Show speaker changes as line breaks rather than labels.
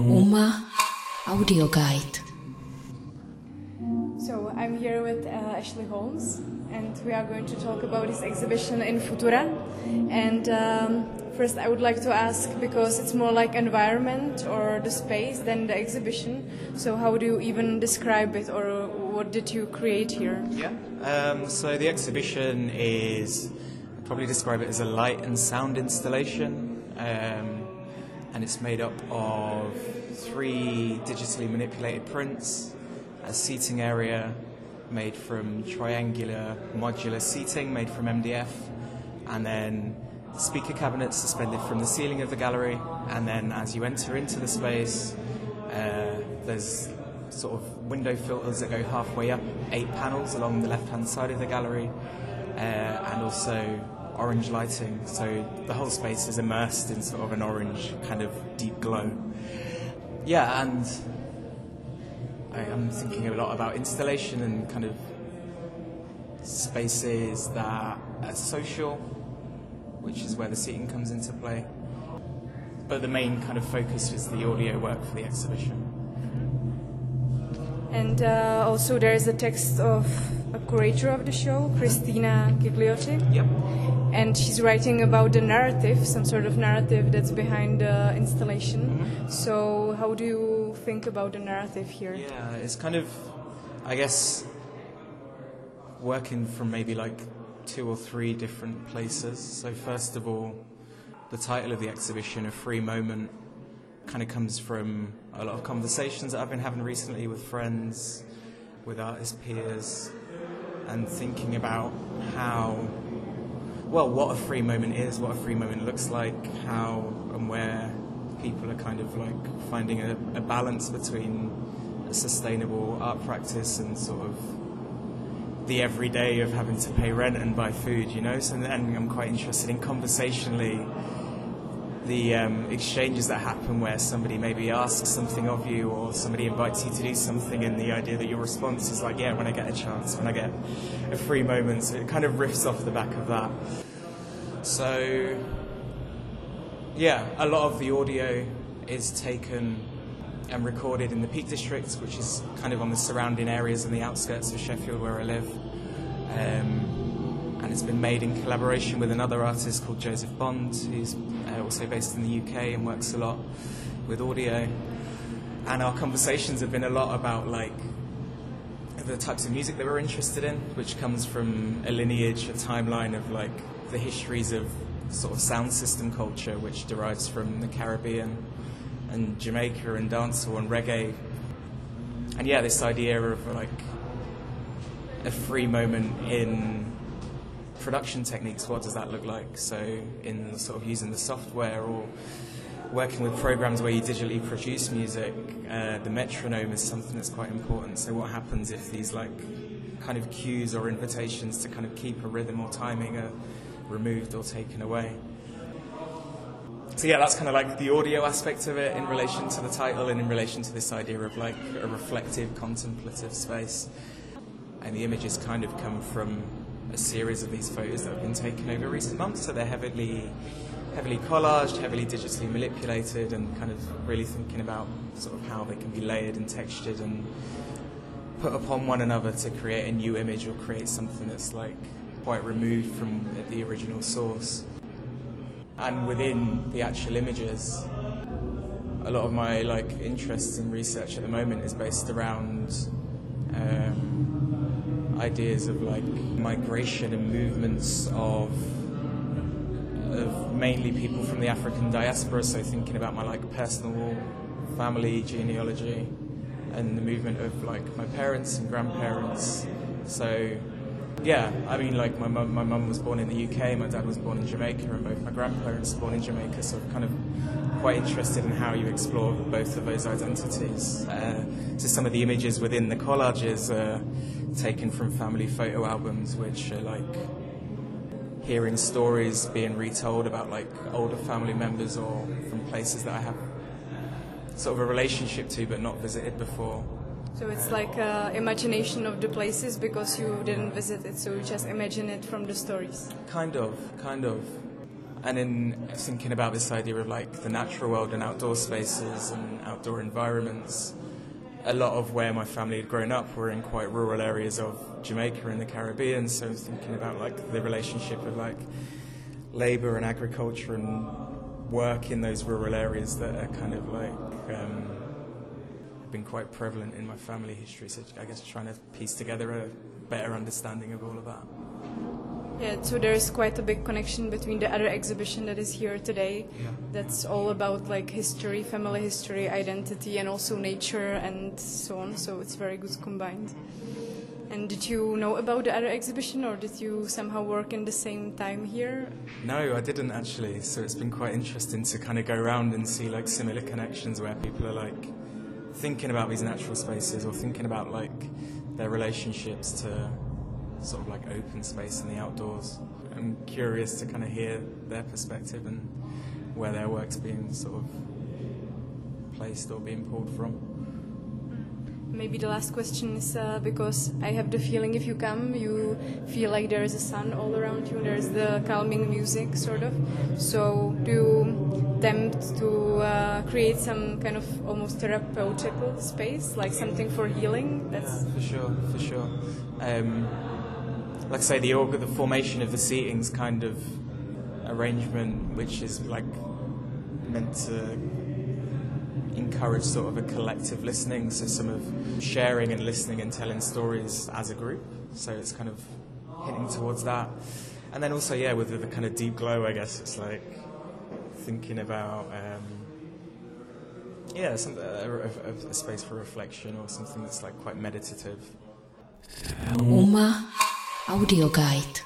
Uma Audio Guide.
So I'm here with uh, Ashley Holmes, and we are going to talk about his exhibition in Futura. And um, first, I would like to ask because it's more like environment or the space than the exhibition. So how do you even describe it, or what did you create here?
Yeah. Um, so the exhibition is, I'd probably describe it as a light and sound installation, um, and it's made up of three digitally manipulated prints, a seating area made from triangular modular seating made from MDF, and then speaker cabinets suspended from the ceiling of the gallery. And then as you enter into the space, uh, there's sort of window filters that go halfway up, eight panels along the left hand side of the gallery, uh, and also orange lighting. So the whole space is immersed in sort of an orange kind of deep glow. Yeah, and I am thinking a lot about installation and kind of spaces that are social, which is where the seating comes into play. But the main kind of focus is the audio work for the exhibition.
And uh, also there is a text of a curator of the show, Christina Gigliotti.
Yep.
And she's writing about the narrative, some sort of narrative that's behind the installation. Mm-hmm. So, how do you think about the narrative here?
Yeah, it's kind of, I guess, working from maybe like two or three different places. So, first of all, the title of the exhibition, A Free Moment, kind of comes from a lot of conversations that I've been having recently with friends, with artist peers, and thinking about how, well, what a free moment is, what a free moment looks like, how and where people are kind of like finding a, a balance between a sustainable art practice and sort of the everyday of having to pay rent and buy food, you know. So, and I'm quite interested in conversationally the um, exchanges that happen where somebody maybe asks something of you or somebody invites you to do something, and the idea that your response is like, yeah, when I get a chance, when I get a free moment. So it kind of riffs off the back of that. So, yeah, a lot of the audio is taken and recorded in the Peak District, which is kind of on the surrounding areas and the outskirts of Sheffield where I live. Um, and it's been made in collaboration with another artist called Joseph Bond, who's uh, also based in the UK and works a lot with audio. And our conversations have been a lot about like the types of music that we're interested in, which comes from a lineage, a timeline of like the histories of sort of sound system culture, which derives from the Caribbean and Jamaica and dancehall and reggae. And yeah, this idea of like a free moment in production techniques, what does that look like? So, in sort of using the software or working with programs where you digitally produce music, uh, the metronome is something that's quite important. So, what happens if these like kind of cues or invitations to kind of keep a rhythm or timing are removed or taken away? So yeah, that's kind of like the audio aspect of it in relation to the title and in relation to this idea of like a reflective, contemplative space. And the images kind of come from a series of these photos that have been taken over recent months. So they're heavily, heavily collaged, heavily digitally manipulated, and kind of really thinking about sort of how they can be layered and textured and put upon one another to create a new image or create something that's like quite removed from the original source. And within the actual images, a lot of my like interests and research at the moment is based around um, ideas of like migration and movements of of mainly people from the African diaspora. So thinking about my like personal family genealogy and the movement of like my parents and grandparents. So yeah, I mean, like my mum, my mum was born in the UK, my dad was born in Jamaica, and both my grandparents were born in Jamaica. So I'm kind of quite interested in how you explore both of those identities. Uh, so some of the images within the collages are taken from family photo albums, which are like hearing stories being retold about like older family members or from places that I have sort of a relationship to but not visited before.
So it's like uh, imagination of the places because you didn't visit it, so you just imagine it from the stories.
Kind of, kind of. And in thinking about this idea of like the natural world and outdoor spaces and outdoor environments, a lot of where my family had grown up were in quite rural areas of Jamaica in the Caribbean. So I was thinking about like the relationship of like labour and agriculture and work in those rural areas that are kind of like um, been quite prevalent in my family history. So I guess trying to piece together a better understanding of all of that.
Yeah, so there's quite a big connection between the other exhibition that is here today.
Yeah.
That's all about like history, family history, identity, and also nature and so on. So it's very good combined. And did you know about the other exhibition, or did you somehow work in the same time here?
No, I didn't actually. So it's been quite interesting to kind of go around and see like similar connections where people are like thinking about these natural spaces or thinking about like their relationships to sort of like open space and the outdoors. I'm curious to kind of hear their perspective and where their work's being sort of placed or being pulled from.
Maybe the last question is uh, because I have the feeling if you come, you feel like there is a sun all around you, there's the calming music, sort of. So, do you attempt to uh, create some kind of almost therapeutical space, like something for healing?
That's yeah, for sure, for sure. Um, like I say, the org- the formation of the seating's kind of arrangement, which is like meant to encourage sort of a collective listening, so some of sharing and listening and telling stories as a group. So it's kind of hinting towards that. And then also, yeah, with the, the kind of deep glow, I guess it's like thinking about, um, yeah, some, a, a, a space for reflection or something that's like quite meditative.
Uma Audio Guide.